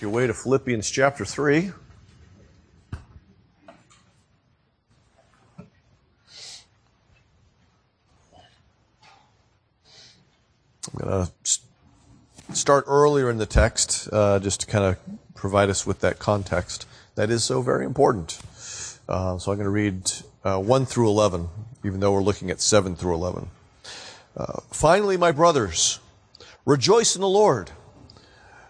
your way to Philippians chapter 3. I'm going to start earlier in the text uh, just to kind of provide us with that context. That is so very important. Uh, so I'm going to read uh, 1 through 11, even though we're looking at 7 through 11. Uh, Finally, my brothers, rejoice in the Lord.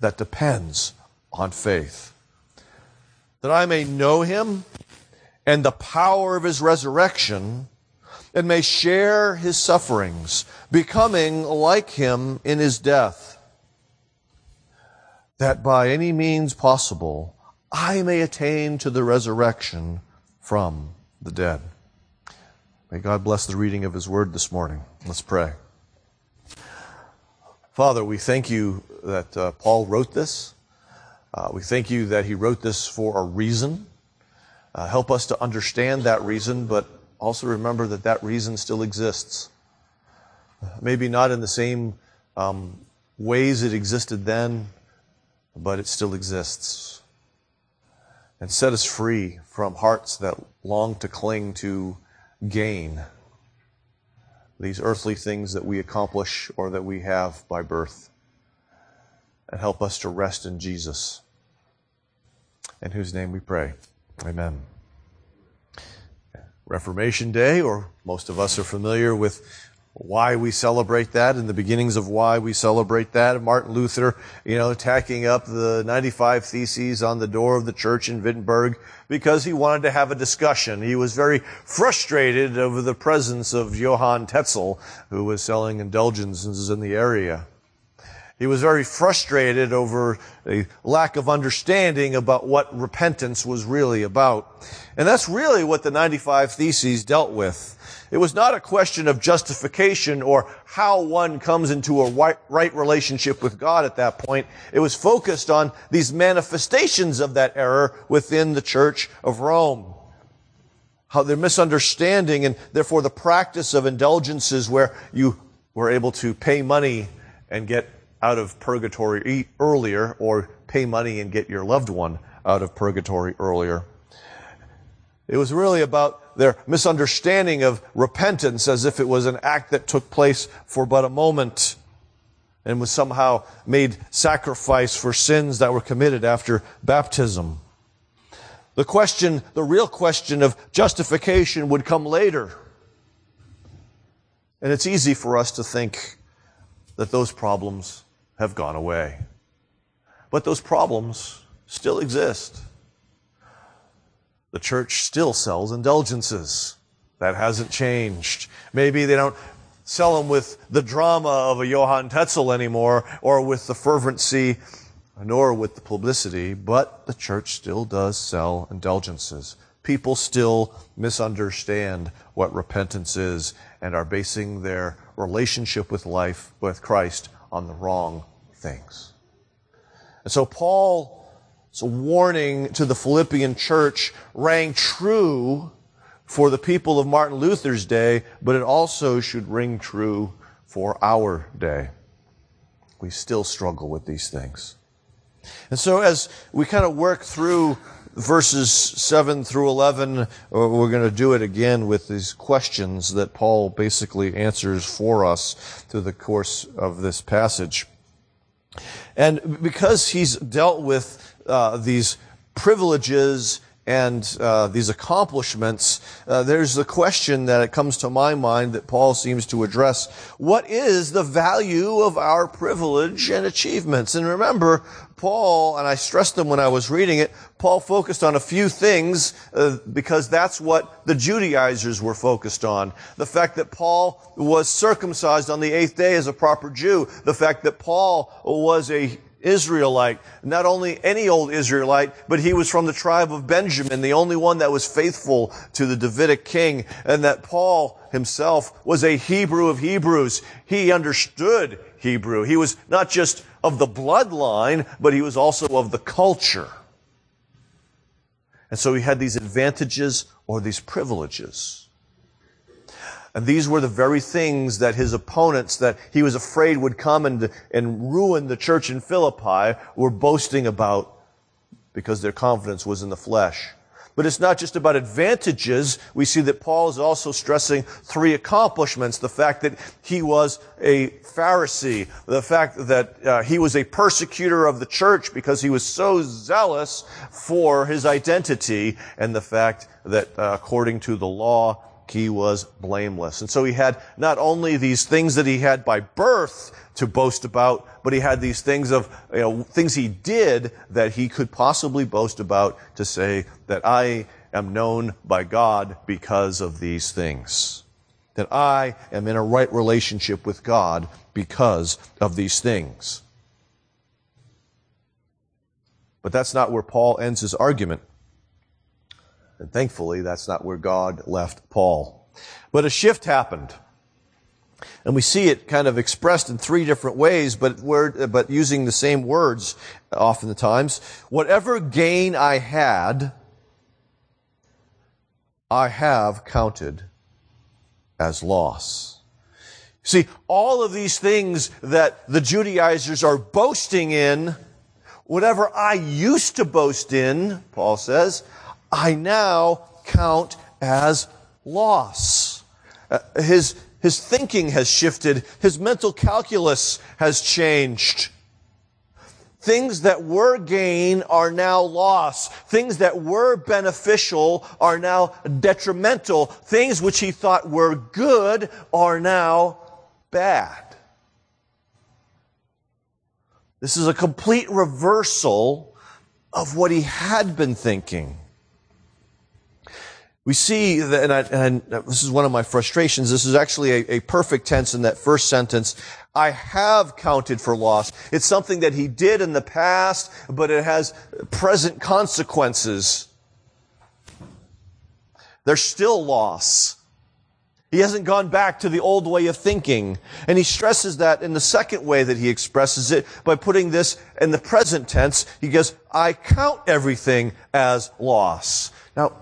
that depends on faith. That I may know him and the power of his resurrection and may share his sufferings, becoming like him in his death that by any means possible I may attain to the resurrection from the dead. May God bless the reading of His Word this morning. Let's pray. Father, we thank you that uh, Paul wrote this. Uh, we thank you that he wrote this for a reason. Uh, help us to understand that reason, but also remember that that reason still exists. Maybe not in the same um, ways it existed then, but it still exists. And set us free from hearts that long to cling to gain these earthly things that we accomplish or that we have by birth. And help us to rest in Jesus, in whose name we pray. Amen. Reformation Day, or most of us are familiar with why we celebrate that and the beginnings of why we celebrate that. Martin Luther, you know, tacking up the 95 Theses on the door of the church in Wittenberg because he wanted to have a discussion. He was very frustrated over the presence of Johann Tetzel, who was selling indulgences in the area. He was very frustrated over a lack of understanding about what repentance was really about. And that's really what the 95 Theses dealt with. It was not a question of justification or how one comes into a right relationship with God at that point. It was focused on these manifestations of that error within the Church of Rome. How their misunderstanding and therefore the practice of indulgences where you were able to pay money and get out of purgatory earlier or pay money and get your loved one out of purgatory earlier. It was really about their misunderstanding of repentance as if it was an act that took place for but a moment and was somehow made sacrifice for sins that were committed after baptism. The question, the real question of justification would come later. And it's easy for us to think that those problems have gone away. But those problems still exist. The church still sells indulgences. That hasn't changed. Maybe they don't sell them with the drama of a Johann Tetzel anymore or with the fervency nor with the publicity, but the church still does sell indulgences. People still misunderstand what repentance is and are basing their relationship with life, with Christ, on the wrong things. And so Paul So warning to the Philippian church rang true for the people of Martin Luther's day, but it also should ring true for our day. We still struggle with these things. And so as we kind of work through verses 7 through 11, uh, we're going to do it again with these questions that Paul basically answers for us through the course of this passage. And because he's dealt with uh, these privileges and uh, these accomplishments, uh, there's the question that it comes to my mind that Paul seems to address. What is the value of our privilege and achievements? And remember, Paul, and I stressed them when I was reading it, Paul focused on a few things uh, because that's what the Judaizers were focused on. The fact that Paul was circumcised on the eighth day as a proper Jew. The fact that Paul was a Israelite. Not only any old Israelite, but he was from the tribe of Benjamin, the only one that was faithful to the Davidic king, and that Paul himself was a Hebrew of Hebrews. He understood Hebrew. He was not just of the bloodline, but he was also of the culture. And so he had these advantages or these privileges. And these were the very things that his opponents that he was afraid would come and, and ruin the church in Philippi were boasting about because their confidence was in the flesh. But it's not just about advantages. We see that Paul is also stressing three accomplishments. The fact that he was a Pharisee, the fact that uh, he was a persecutor of the church because he was so zealous for his identity, and the fact that uh, according to the law, he was blameless. And so he had not only these things that he had by birth to boast about, but he had these things of, you know, things he did that he could possibly boast about to say that I am known by God because of these things. That I am in a right relationship with God because of these things. But that's not where Paul ends his argument. And thankfully, that's not where God left Paul. But a shift happened. And we see it kind of expressed in three different ways, but word, but using the same words oftentimes. Whatever gain I had, I have counted as loss. See, all of these things that the Judaizers are boasting in, whatever I used to boast in, Paul says, I now count as loss. Uh, his, his thinking has shifted. His mental calculus has changed. Things that were gain are now loss. Things that were beneficial are now detrimental. Things which he thought were good are now bad. This is a complete reversal of what he had been thinking. We see that, and, I, and, this is one of my frustrations, this is actually a, a perfect tense in that first sentence. I have counted for loss. It's something that he did in the past, but it has present consequences. There's still loss. He hasn't gone back to the old way of thinking. And he stresses that in the second way that he expresses it by putting this in the present tense. He goes, I count everything as loss. Now,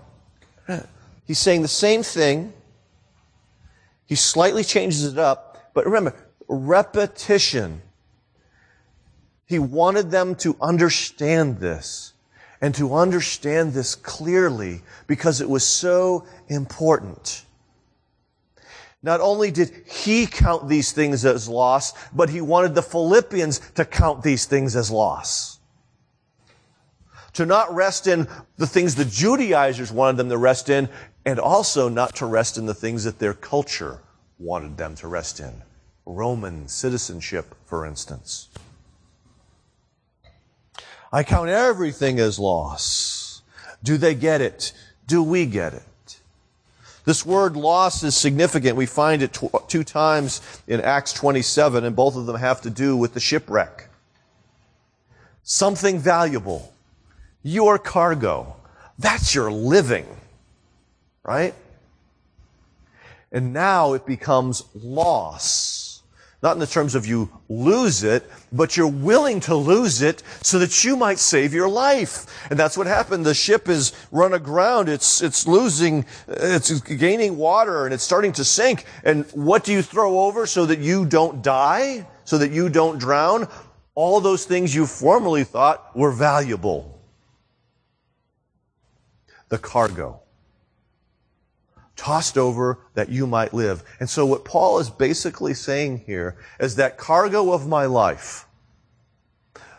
He's saying the same thing. He slightly changes it up. But remember, repetition. He wanted them to understand this and to understand this clearly because it was so important. Not only did he count these things as loss, but he wanted the Philippians to count these things as loss to not rest in the things the Judaizers wanted them to rest in, and also not to rest in the things that their culture wanted them to rest in. Roman citizenship, for instance. I count everything as loss. Do they get it? Do we get it? This word loss is significant. We find it tw- two times in Acts 27, and both of them have to do with the shipwreck. Something valuable your cargo. That's your living, right? And now it becomes loss Not in the terms of you lose it, but you're willing to lose it so that you might save your life. And that's what happened. The ship is run aground. It's, it's losing, it's gaining water and it's starting to sink. And what do you throw over so that you don't die? So that you don't drown? All those things you formerly thought were valuable. The cargo tossed over that you might live. And so what Paul is basically saying here is that cargo of my life,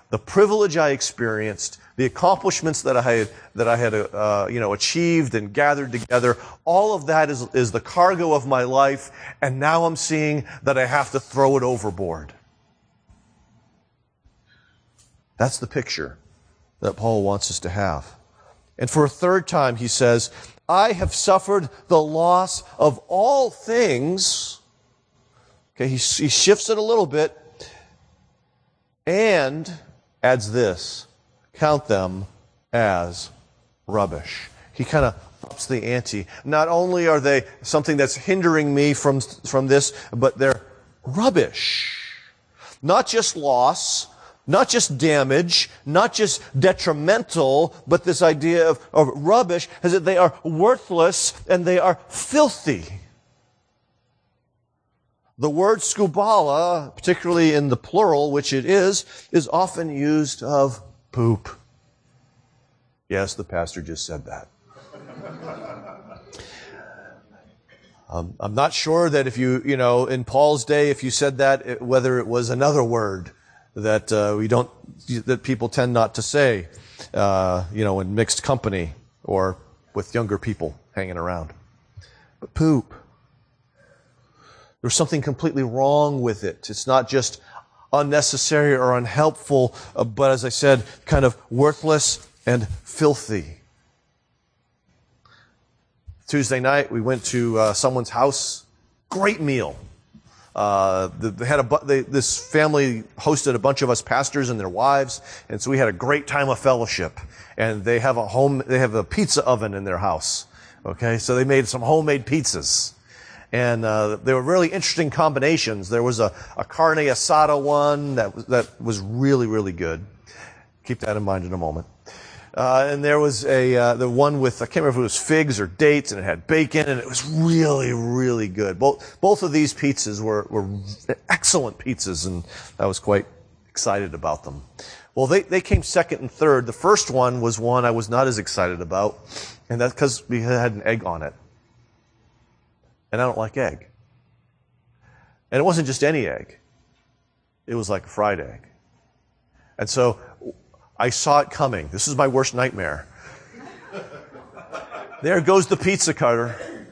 the privilege I experienced, the accomplishments that I had, that I had, uh, you know, achieved and gathered together, all of that is, is the cargo of my life. And now I'm seeing that I have to throw it overboard. That's the picture that Paul wants us to have. And for a third time, he says, I have suffered the loss of all things. Okay, he, he shifts it a little bit and adds this count them as rubbish. He kind of ups the ante. Not only are they something that's hindering me from, from this, but they're rubbish. Not just loss, not just damage, not just detrimental, but this idea of, of rubbish is that they are worthless and they are filthy. The word skubala, particularly in the plural, which it is, is often used of poop. Yes, the pastor just said that. um, I'm not sure that if you, you know, in Paul's day, if you said that, it, whether it was another word that uh, we don't that people tend not to say, uh, you know, in mixed company or with younger people hanging around. But poop. There's something completely wrong with it. It's not just unnecessary or unhelpful, uh, but as I said, kind of worthless and filthy. Tuesday night, we went to uh, someone's house. Great meal. Uh, they had a, they, this family hosted a bunch of us pastors and their wives, and so we had a great time of fellowship. And they have a home, they have a pizza oven in their house. Okay, so they made some homemade pizzas. And uh, they were really interesting combinations. There was a, a carne asada one that was, that was really, really good. Keep that in mind in a moment. Uh, and there was a uh, the one with I can't remember if it was figs or dates, and it had bacon, and it was really really good. Both both of these pizzas were were excellent pizzas, and I was quite excited about them. Well, they they came second and third. The first one was one I was not as excited about, and that's because we had an egg on it, and I don't like egg. And it wasn't just any egg; it was like a fried egg. And so I saw it coming. This is my worst nightmare. There goes the pizza cutter.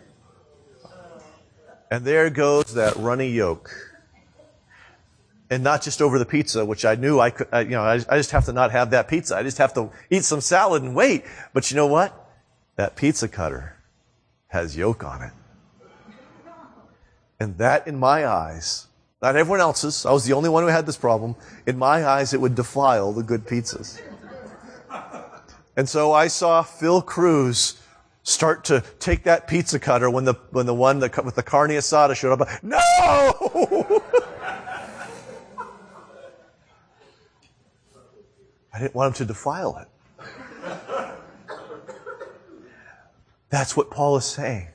And there goes that runny yolk. And not just over the pizza, which I knew I could, you know, I, I just have to not have that pizza. I just have to eat some salad and wait. But you know what? That pizza cutter has yolk on it. And that, in my eyes, not everyone else's. I was the only one who had this problem. In my eyes, it would defile the good pizzas. And so I saw Phil Cruz start to take that pizza cutter when the, when the one that, with the carne asada showed up. No! I didn't want him to defile it. That's what Paul is saying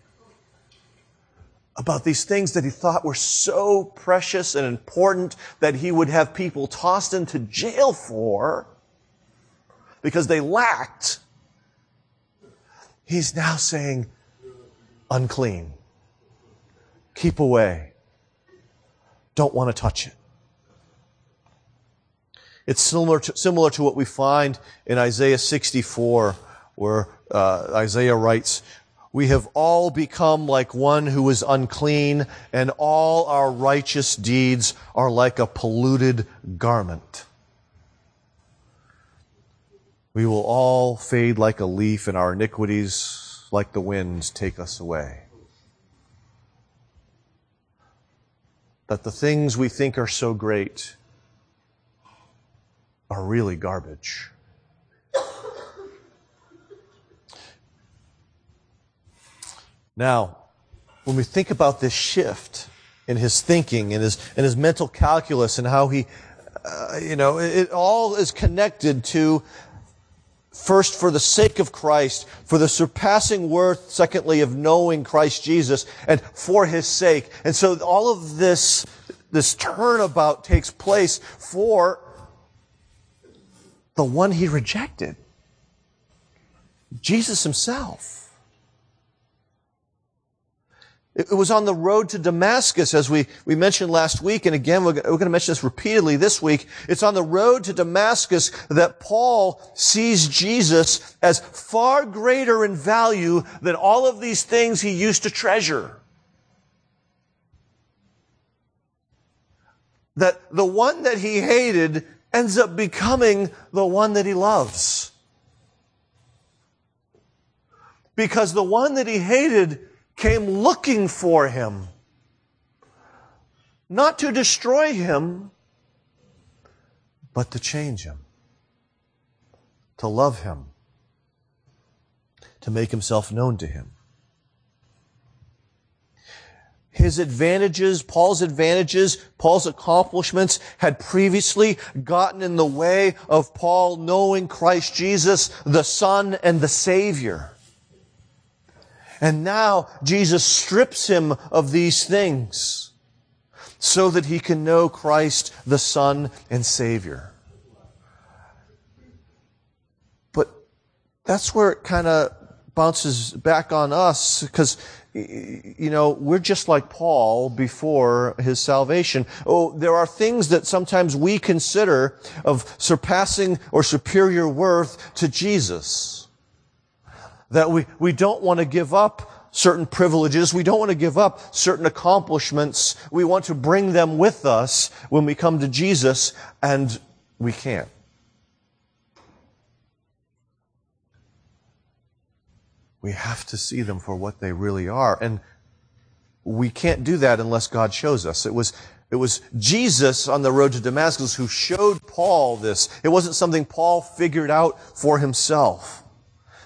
about these things that he thought were so precious and important that he would have people tossed into jail for because they lacked. He's now saying, unclean. Keep away. Don't want to touch it. It's similar to, similar to what we find in Isaiah 64, where uh, Isaiah writes, we have all become like one who is unclean, and all our righteous deeds are like a polluted garment. We will all fade like a leaf, and our iniquities, like the winds, take us away. That the things we think are so great are really garbage. Now, when we think about this shift in his thinking and his, in his mental calculus and how he, uh, you know, it all is connected to first for the sake of Christ, for the surpassing worth, secondly, of knowing Christ Jesus, and for his sake. And so all of this, this turnabout takes place for the one he rejected. Jesus himself. It was on the road to Damascus, as we, we mentioned last week, and again, we're, we're going to mention this repeatedly this week. It's on the road to Damascus that Paul sees Jesus as far greater in value than all of these things he used to treasure. That the one that he hated ends up becoming the one that he loves. Because the one that he hated came looking for him. Not to destroy him, but to change him. To love him. To make himself known to him. His advantages, Paul's advantages, Paul's accomplishments had previously gotten in the way of Paul knowing Christ Jesus, the Son and the Savior. And now Jesus strips him of these things so that he can know Christ, the Son and Savior. But that's where it kind of bounces back on us because you know, we're just like Paul before his salvation. Oh, there are things that sometimes we consider of surpassing or superior worth to Jesus that we, we don't want to give up certain privileges. We don't want to give up certain accomplishments. We want to bring them with us when we come to Jesus, and we can't. We have to see them for what they really are. And we can't do that unless God shows us. It was, it was Jesus on the road to Damascus who showed Paul this. It wasn't something Paul figured out for himself.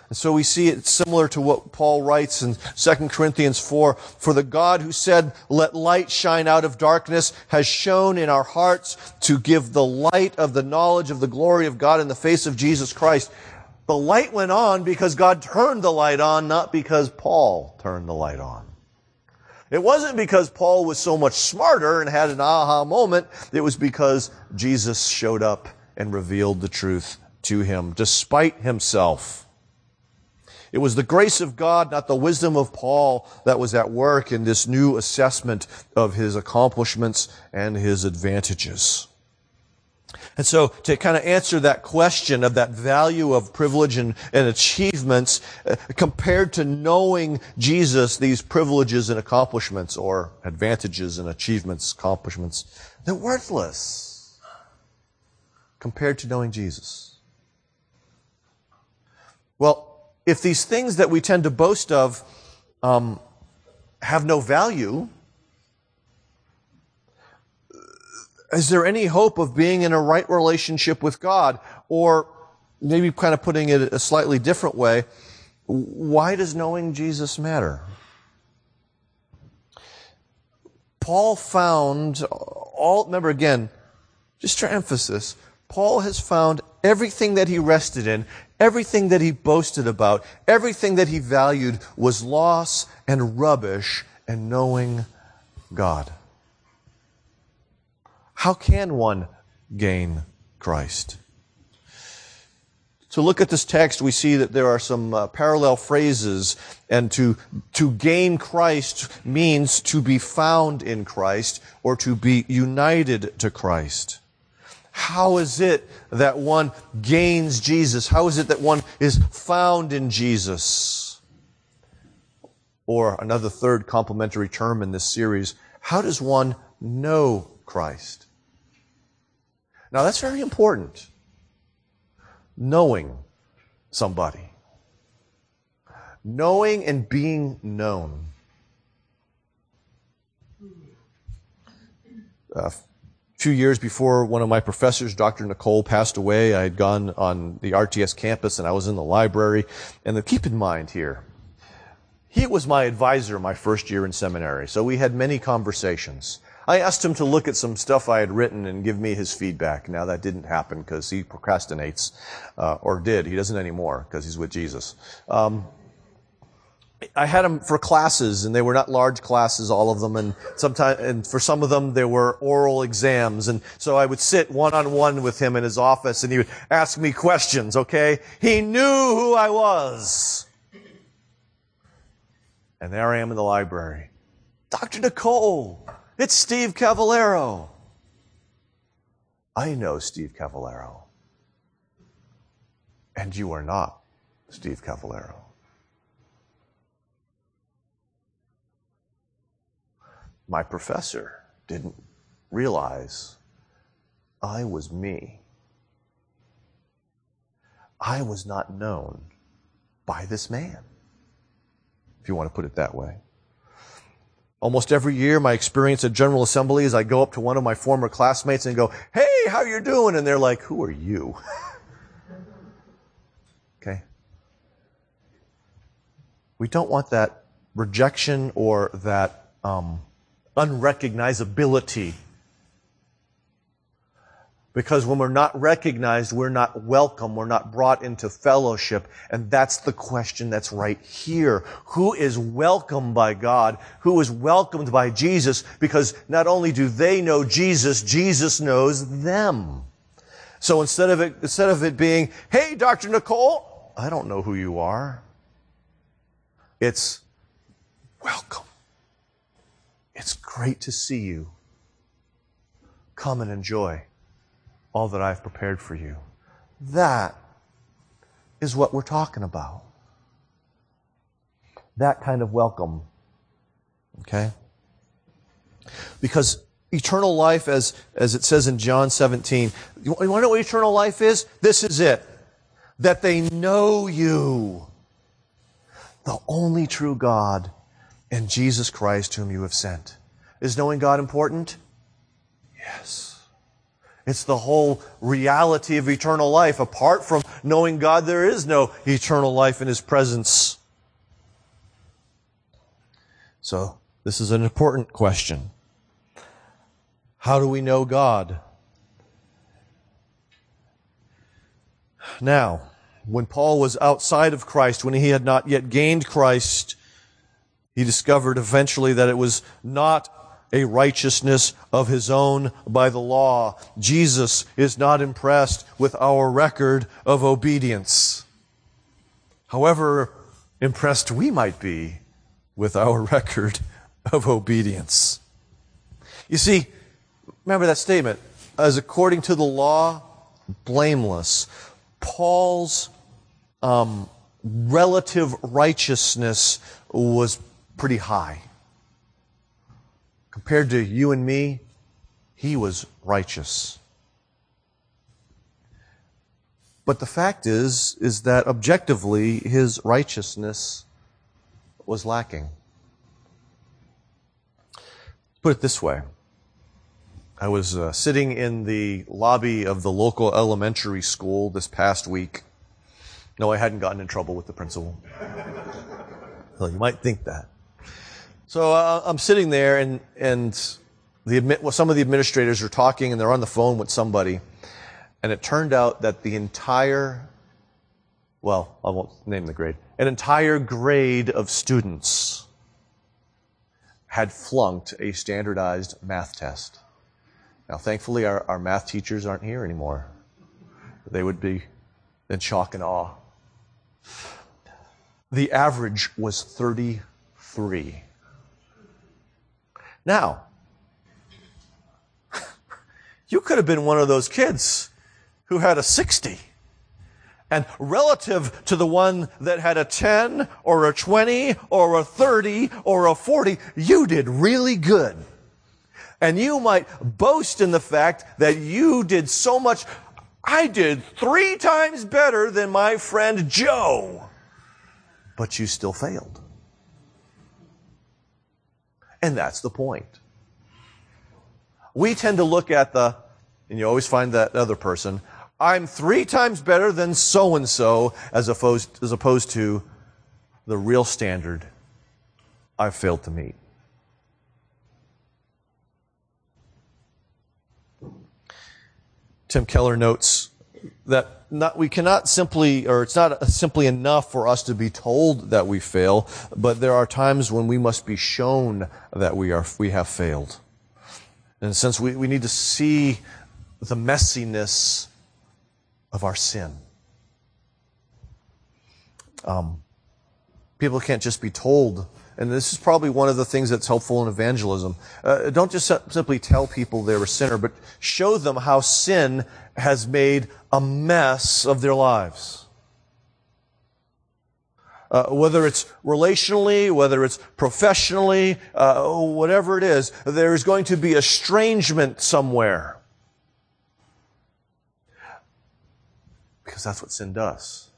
And so we see it similar to what Paul writes in 2 Corinthians 4. For the God who said, let light shine out of darkness has shown in our hearts to give the light of the knowledge of the glory of God in the face of Jesus Christ. The light went on because God turned the light on, not because Paul turned the light on. It wasn't because Paul was so much smarter and had an aha moment. It was because Jesus showed up and revealed the truth to him despite himself. It was the grace of God, not the wisdom of Paul, that was at work in this new assessment of his accomplishments and his advantages. And so to kind of answer that question of that value of privilege and, and achievements uh, compared to knowing Jesus, these privileges and accomplishments or advantages and achievements, accomplishments, they're worthless compared to knowing Jesus. Well, if these things that we tend to boast of um, have no value, is there any hope of being in a right relationship with God? Or maybe kind of putting it a slightly different way, why does knowing Jesus matter? Paul found all, remember again, just for emphasis, Paul has found everything that he rested in, Everything that he boasted about, everything that he valued was loss and rubbish and knowing God. How can one gain Christ? To look at this text, we see that there are some uh, parallel phrases, and to, to gain Christ means to be found in Christ or to be united to Christ. How is it that one gains Jesus? How is it that one is found in Jesus? Or another third complementary term in this series, how does one know Christ? Now that's very important. Knowing somebody. Knowing and being known. Uh, few years before one of my professors, Dr. Nicole, passed away, I had gone on the RTS campus and I was in the library. And keep in mind here, he was my advisor my first year in seminary, so we had many conversations. I asked him to look at some stuff I had written and give me his feedback. Now that didn't happen because he procrastinates, uh, or did. He doesn't anymore because he's with Jesus. Um, I had him for classes, and they were not large classes, all of them, and sometimes, and for some of them, there were oral exams, and so I would sit one on one with him in his office, and he would ask me questions. Okay, he knew who I was. And there I am in the library. Dr. Nicole, it's Steve Cavallaro. I know Steve Cavallaro. And you are not Steve Cavallaro. My professor didn't realize I was me. I was not known by this man if you want to put it that way. Almost every year, my experience at General Assembly is I go up to one of my former classmates and go, Hey, how you doing? And they're like, Who are you? okay. We don't want that rejection or that um, unrecognizability because when we're not recognized, we're not welcome, we're not brought into fellowship. And that's the question that's right here. Who is welcomed by God? Who is welcomed by Jesus? Because not only do they know Jesus, Jesus knows them. So instead of it, instead of it being, hey, Dr. Nicole, I don't know who you are. It's welcome. It's great to see you. Come and enjoy all that I've prepared for you. That is what we're talking about. That kind of welcome. Okay? Because eternal life, as, as it says in John 17, you want to know what eternal life is? This is it. That they know you, the only true God, and Jesus Christ whom you have sent. Is knowing God important? Yes. It's the whole reality of eternal life. Apart from knowing God, there is no eternal life in His presence. So, this is an important question. How do we know God? Now, when Paul was outside of Christ, when he had not yet gained Christ, he discovered eventually that it was not a righteousness of his own by the law. Jesus is not impressed with our record of obedience. However impressed we might be with our record of obedience. You see, remember that statement, as according to the law, blameless. Paul's um, relative righteousness was pretty high. Compared to you and me, he was righteous. But the fact is, is that objectively, his righteousness was lacking. Put it this way. I was uh, sitting in the lobby of the local elementary school this past week. No, I hadn't gotten in trouble with the principal. well, you might think that. So uh, I'm sitting there, and and the well, some of the administrators are talking, and they're on the phone with somebody, and it turned out that the entire, well, I won't name the grade, an entire grade of students had flunked a standardized math test. Now, thankfully, our, our math teachers aren't here anymore. They would be in shock and awe. The average was 33. Now, you could have been one of those kids who had a 60. And relative to the one that had a 10 or a 20 or a 30 or a 40, you did really good. And you might boast in the fact that you did so much. I did three times better than my friend Joe. But you still failed. And that's the point. We tend to look at the, and you always find that other person, I'm three times better than so and so, as opposed as opposed to the real standard I've failed to meet. Tim Keller notes that not, we cannot simply, or it's not simply enough for us to be told that we fail, but there are times when we must be shown that we are, we have failed. And since we, we need to see the messiness of our sin. Um, people can't just be told and this is probably one of the things that's helpful in evangelism. Uh, don't just simply tell people they're a sinner, but show them how sin has made a mess of their lives. Uh, whether it's relationally, whether it's professionally, uh, whatever it is, there is going to be estrangement somewhere. Because that's what sin does.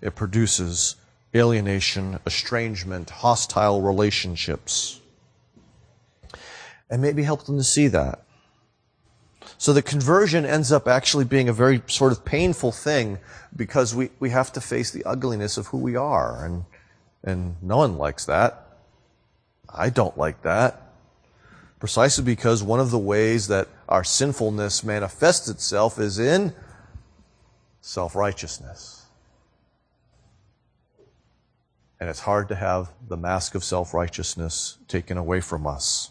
It produces alienation, estrangement, hostile relationships. And maybe help them to see that. So the conversion ends up actually being a very sort of painful thing because we, we have to face the ugliness of who we are. And, and no one likes that. I don't like that. Precisely because one of the ways that our sinfulness manifests itself is in self-righteousness. And it's hard to have the mask of self righteousness taken away from us.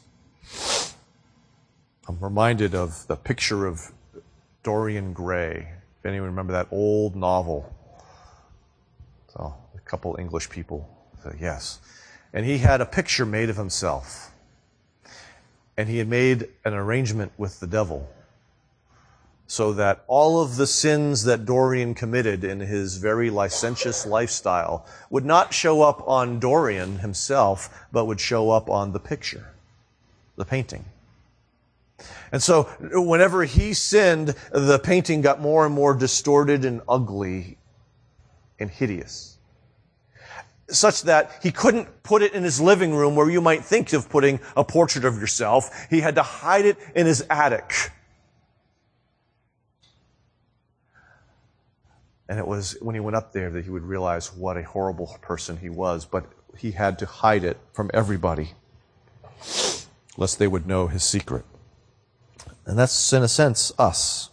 I'm reminded of the picture of Dorian Gray. If anyone remember that old novel. So, a couple English people say yes. And he had a picture made of himself. And he had made an arrangement with the devil so that all of the sins that Dorian committed in his very licentious lifestyle would not show up on Dorian himself, but would show up on the picture, the painting. And so whenever he sinned, the painting got more and more distorted and ugly and hideous. Such that he couldn't put it in his living room where you might think of putting a portrait of yourself. He had to hide it in his attic And it was when he went up there that he would realize what a horrible person he was, but he had to hide it from everybody, lest they would know his secret. And that's, in a sense, us,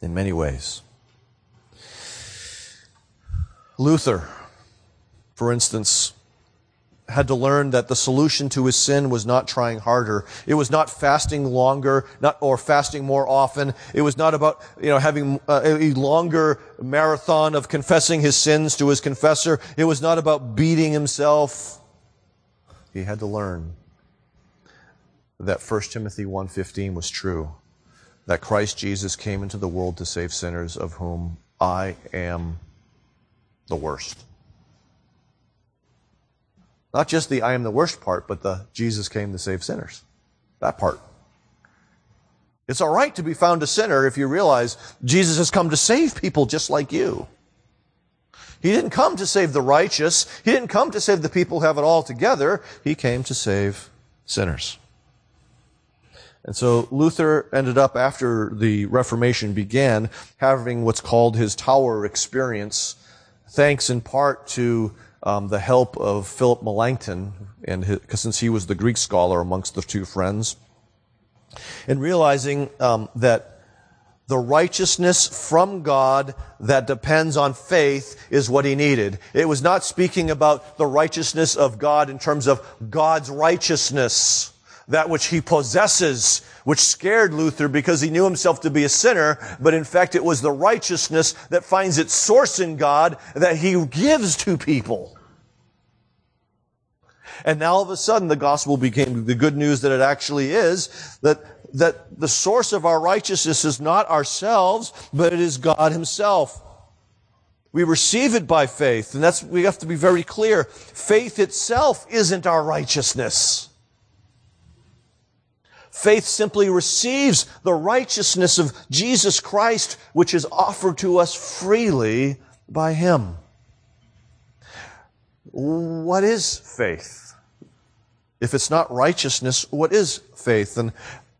in many ways. Luther, for instance, had to learn that the solution to his sin was not trying harder. It was not fasting longer, not, or fasting more often. It was not about, you know, having uh, a longer marathon of confessing his sins to his confessor. It was not about beating himself. He had to learn that 1 Timothy 1.15 was true. That Christ Jesus came into the world to save sinners of whom I am the worst. Not just the I am the worst part, but the Jesus came to save sinners. That part. It's all right to be found a sinner if you realize Jesus has come to save people just like you. He didn't come to save the righteous. He didn't come to save the people who have it all together. He came to save sinners. And so Luther ended up, after the Reformation began, having what's called his tower experience, thanks in part to um, the help of Philip Melanchthon, and his, since he was the Greek scholar amongst the two friends, and realizing um, that the righteousness from God that depends on faith is what he needed. It was not speaking about the righteousness of God in terms of God's righteousness that which he possesses, which scared Luther because he knew himself to be a sinner, but in fact it was the righteousness that finds its source in God that he gives to people. And now all of a sudden the gospel became the good news that it actually is, that, that the source of our righteousness is not ourselves, but it is God himself. We receive it by faith, and that's, we have to be very clear. Faith itself isn't our righteousness. Faith simply receives the righteousness of Jesus Christ, which is offered to us freely by Him. What is faith? If it's not righteousness, what is faith? And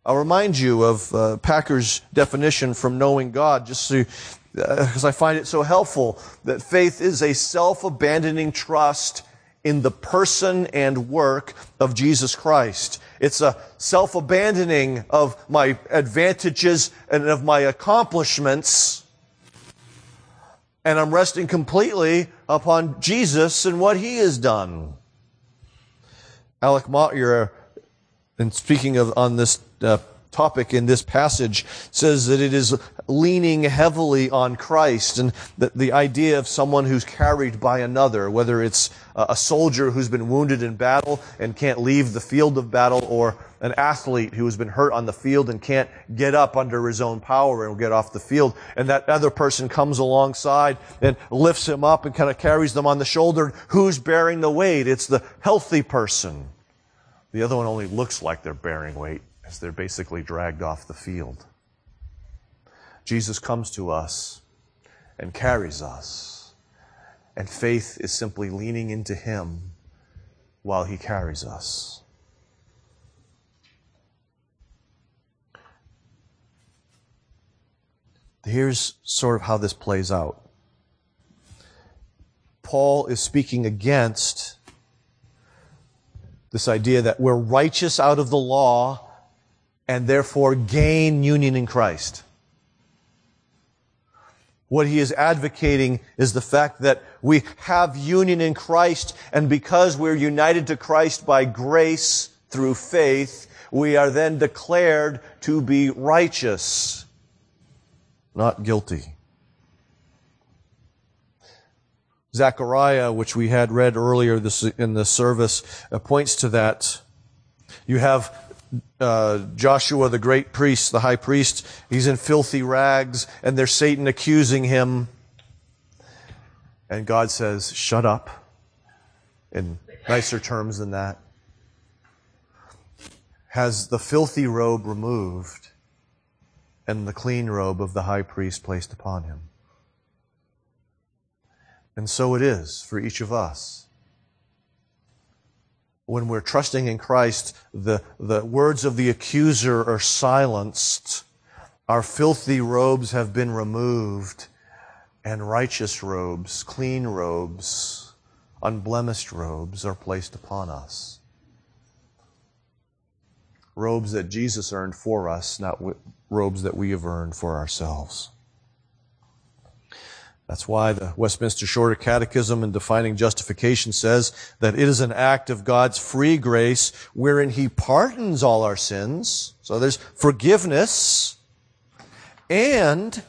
I'll remind you of uh, Packer's definition from knowing God, just because uh, I find it so helpful, that faith is a self-abandoning trust in the person and work of Jesus Christ. It's a self-abandoning of my advantages and of my accomplishments. And I'm resting completely upon Jesus and what he has done. Alec Motyer, in speaking of on this uh, topic in this passage says that it is leaning heavily on Christ and the, the idea of someone who's carried by another, whether it's a soldier who's been wounded in battle and can't leave the field of battle or an athlete who has been hurt on the field and can't get up under his own power and get off the field. And that other person comes alongside and lifts him up and kind of carries them on the shoulder. Who's bearing the weight? It's the healthy person. The other one only looks like they're bearing weight as they're basically dragged off the field. Jesus comes to us and carries us, and faith is simply leaning into Him while He carries us. Here's sort of how this plays out. Paul is speaking against this idea that we're righteous out of the law and therefore gain union in Christ. What he is advocating is the fact that we have union in Christ, and because we're united to Christ by grace through faith, we are then declared to be righteous, not guilty. Zechariah, which we had read earlier this, in the service, uh, points to that. You have uh, Joshua, the great priest, the high priest, he's in filthy rags, and there's Satan accusing him. And God says, Shut up, in nicer terms than that. Has the filthy robe removed and the clean robe of the high priest placed upon him. And so it is for each of us when we're trusting in Christ, the, the words of the accuser are silenced. Our filthy robes have been removed, and righteous robes, clean robes, unblemished robes are placed upon us. Robes that Jesus earned for us, not robes that we have earned for ourselves. That's why the Westminster Shorter Catechism in defining justification says that it is an act of God's free grace wherein He pardons all our sins. So there's forgiveness and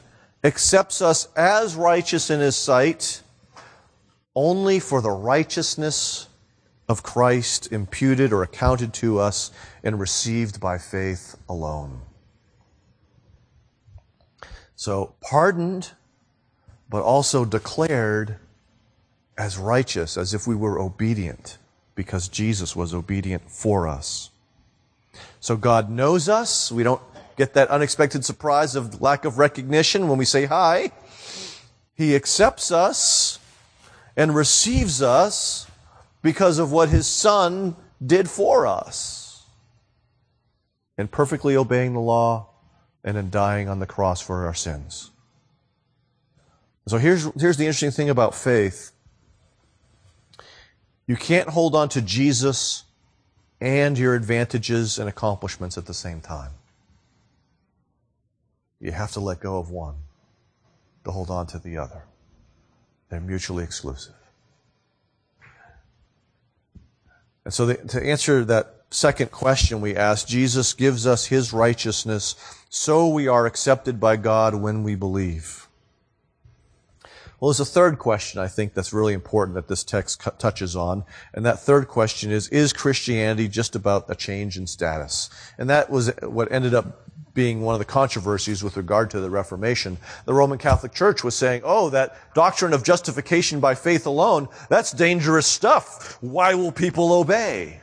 accepts us as righteous in His sight only for the righteousness of Christ imputed or accounted to us and received by faith alone. So pardoned but also declared as righteous, as if we were obedient, because Jesus was obedient for us. So God knows us. We don't get that unexpected surprise of lack of recognition when we say hi. He accepts us and receives us because of what his son did for us. In perfectly obeying the law and in dying on the cross for our sins. So here's, here's the interesting thing about faith. You can't hold on to Jesus and your advantages and accomplishments at the same time. You have to let go of one to hold on to the other. They're mutually exclusive. And so the, to answer that second question we asked, Jesus gives us his righteousness so we are accepted by God when we believe. Well, there's a third question I think that's really important that this text touches on. And that third question is, is Christianity just about a change in status? And that was what ended up being one of the controversies with regard to the Reformation. The Roman Catholic Church was saying, oh, that doctrine of justification by faith alone, that's dangerous stuff. Why will people obey?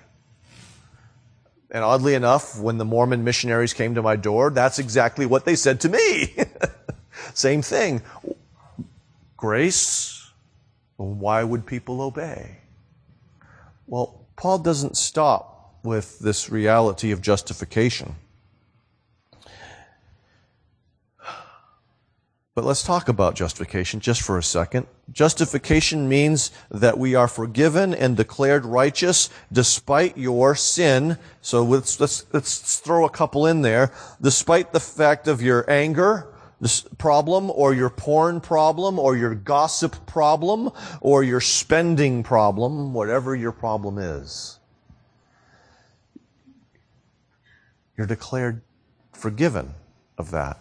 And oddly enough, when the Mormon missionaries came to my door, that's exactly what they said to me. Same thing grace, why would people obey? Well, Paul doesn't stop with this reality of justification. But let's talk about justification just for a second. Justification means that we are forgiven and declared righteous despite your sin. So let's, let's, let's throw a couple in there. Despite the fact of your anger, problem or your porn problem or your gossip problem or your spending problem, whatever your problem is. You're declared forgiven of that.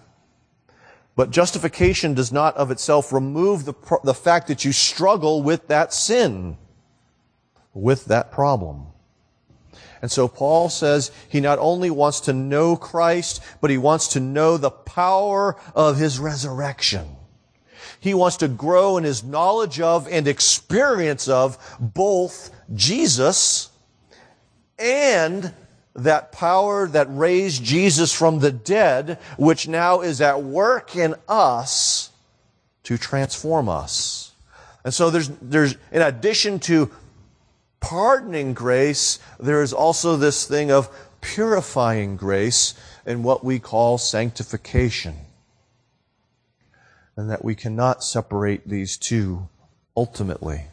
But justification does not of itself remove the, the fact that you struggle with that sin, with that problem. And so Paul says he not only wants to know Christ, but he wants to know the power of his resurrection. He wants to grow in his knowledge of and experience of both Jesus and that power that raised Jesus from the dead, which now is at work in us to transform us. And so there's, there's, in addition to pardoning grace, there is also this thing of purifying grace in what we call sanctification. And that we cannot separate these two ultimately.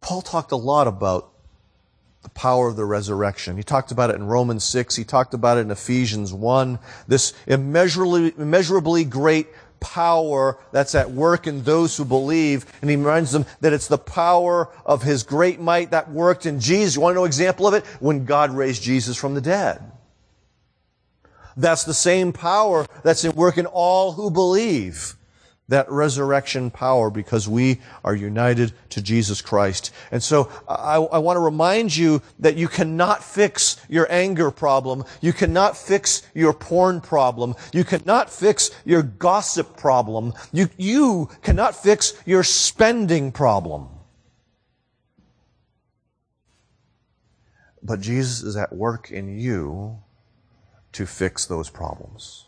Paul talked a lot about the power of the resurrection. He talked about it in Romans 6. He talked about it in Ephesians 1. This immeasurably, immeasurably great power that's at work in those who believe. And he reminds them that it's the power of his great might that worked in Jesus. You want to know an example of it? When God raised Jesus from the dead. That's the same power that's at work in all who believe that resurrection power because we are united to Jesus Christ. And so I, I, want to remind you that you cannot fix your anger problem. You cannot fix your porn problem. You cannot fix your gossip problem. You, you cannot fix your spending problem. But Jesus is at work in you to fix those problems.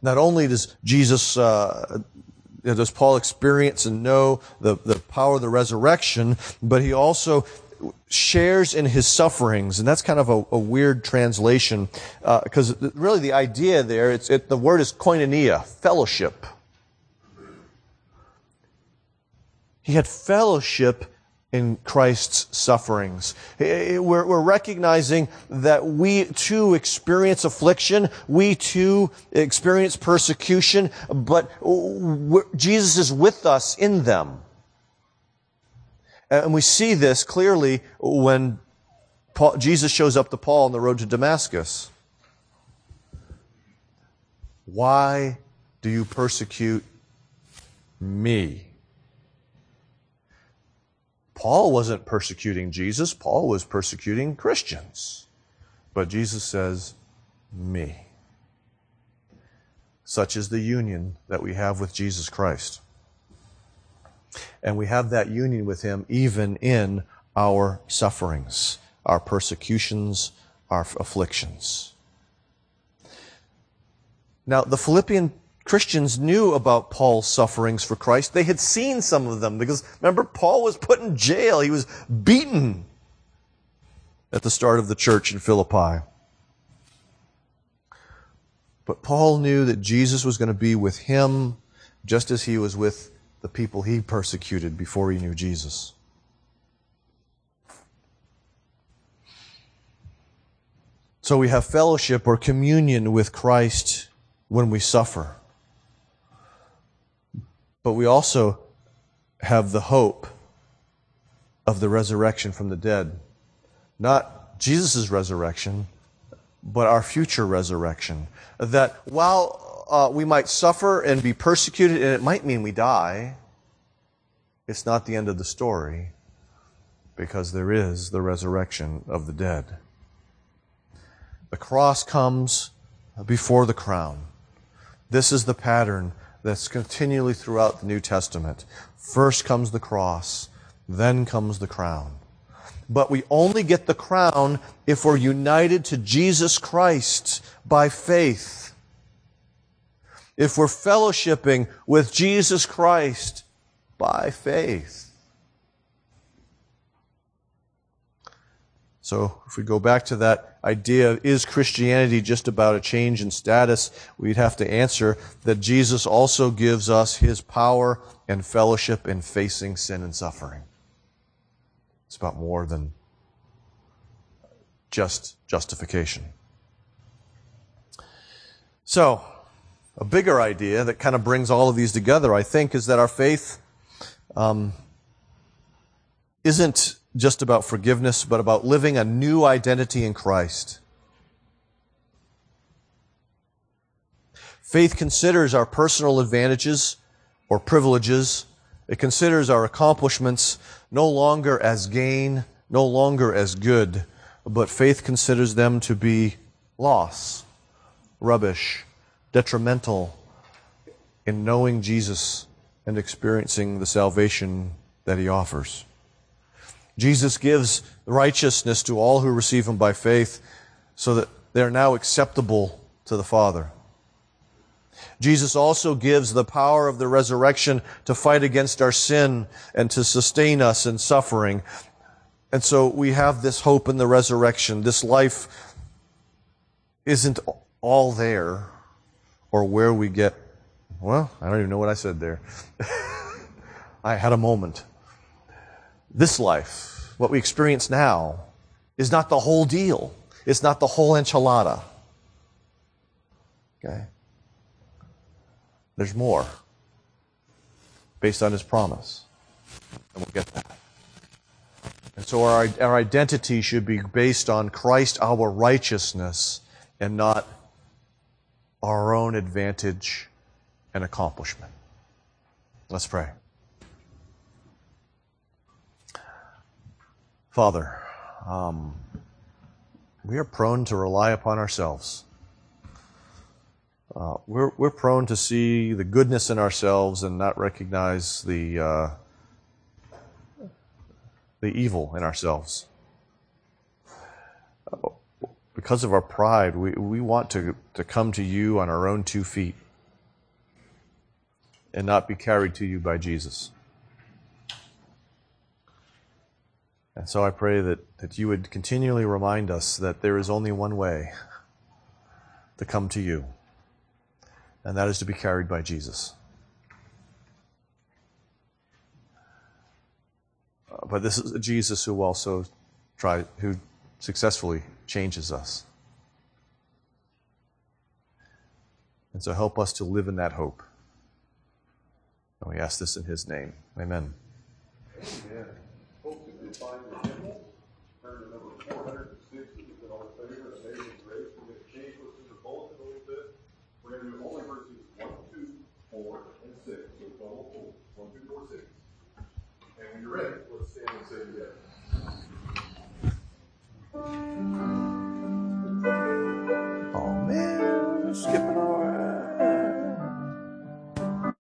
Not only does Jesus, uh, does Paul experience and know the, the power of the resurrection, but he also shares in his sufferings, and that's kind of a, a weird translation because uh, really the idea there, it's it, the word is koinonia, fellowship. He had fellowship in Christ's sufferings. We're, we're, recognizing that we too experience affliction. We too experience persecution, but Jesus is with us in them. And we see this clearly when Paul, Jesus shows up to Paul on the road to Damascus. Why do you persecute me? Paul wasn't persecuting Jesus, Paul was persecuting Christians. But Jesus says, Me. Such is the union that we have with Jesus Christ. And we have that union with Him even in our sufferings, our persecutions, our afflictions. Now, the Philippian Christians knew about Paul's sufferings for Christ. They had seen some of them because remember, Paul was put in jail. He was beaten at the start of the church in Philippi. But Paul knew that Jesus was going to be with him just as he was with the people he persecuted before he knew Jesus. So we have fellowship or communion with Christ when we suffer. But we also have the hope of the resurrection from the dead. Not Jesus' resurrection, but our future resurrection. That while uh, we might suffer and be persecuted, and it might mean we die, it's not the end of the story because there is the resurrection of the dead. The cross comes before the crown. This is the pattern that's continually throughout the New Testament. First comes the cross, then comes the crown. But we only get the crown if we're united to Jesus Christ by faith. If we're fellowshipping with Jesus Christ by faith. So if we go back to that idea, of is Christianity just about a change in status? We'd have to answer that Jesus also gives us his power and fellowship in facing sin and suffering. It's about more than just justification. So, a bigger idea that kind of brings all of these together, I think, is that our faith um, isn't just about forgiveness, but about living a new identity in Christ. Faith considers our personal advantages or privileges. It considers our accomplishments no longer as gain, no longer as good, but faith considers them to be loss, rubbish, detrimental in knowing Jesus and experiencing the salvation that he offers. Jesus gives righteousness to all who receive him by faith so that they are now acceptable to the Father. Jesus also gives the power of the resurrection to fight against our sin and to sustain us in suffering. And so we have this hope in the resurrection. This life isn't all there or where we get, well, I don't even know what I said there. I had a moment. This life, what we experience now, is not the whole deal. It's not the whole enchilada. Okay? There's more based on his promise. And we'll get that. And so our, our identity should be based on Christ, our righteousness, and not our own advantage and accomplishment. Let's pray. Father, um, we are prone to rely upon ourselves. Uh, we're, we're prone to see the goodness in ourselves and not recognize the, uh, the evil in ourselves. Because of our pride, we, we want to, to come to you on our own two feet and not be carried to you by Jesus. And so I pray that, that you would continually remind us that there is only one way to come to you, and that is to be carried by Jesus. Uh, but this is a Jesus who also try, who successfully changes us. And so help us to live in that hope. And we ask this in his name. Amen. Amen.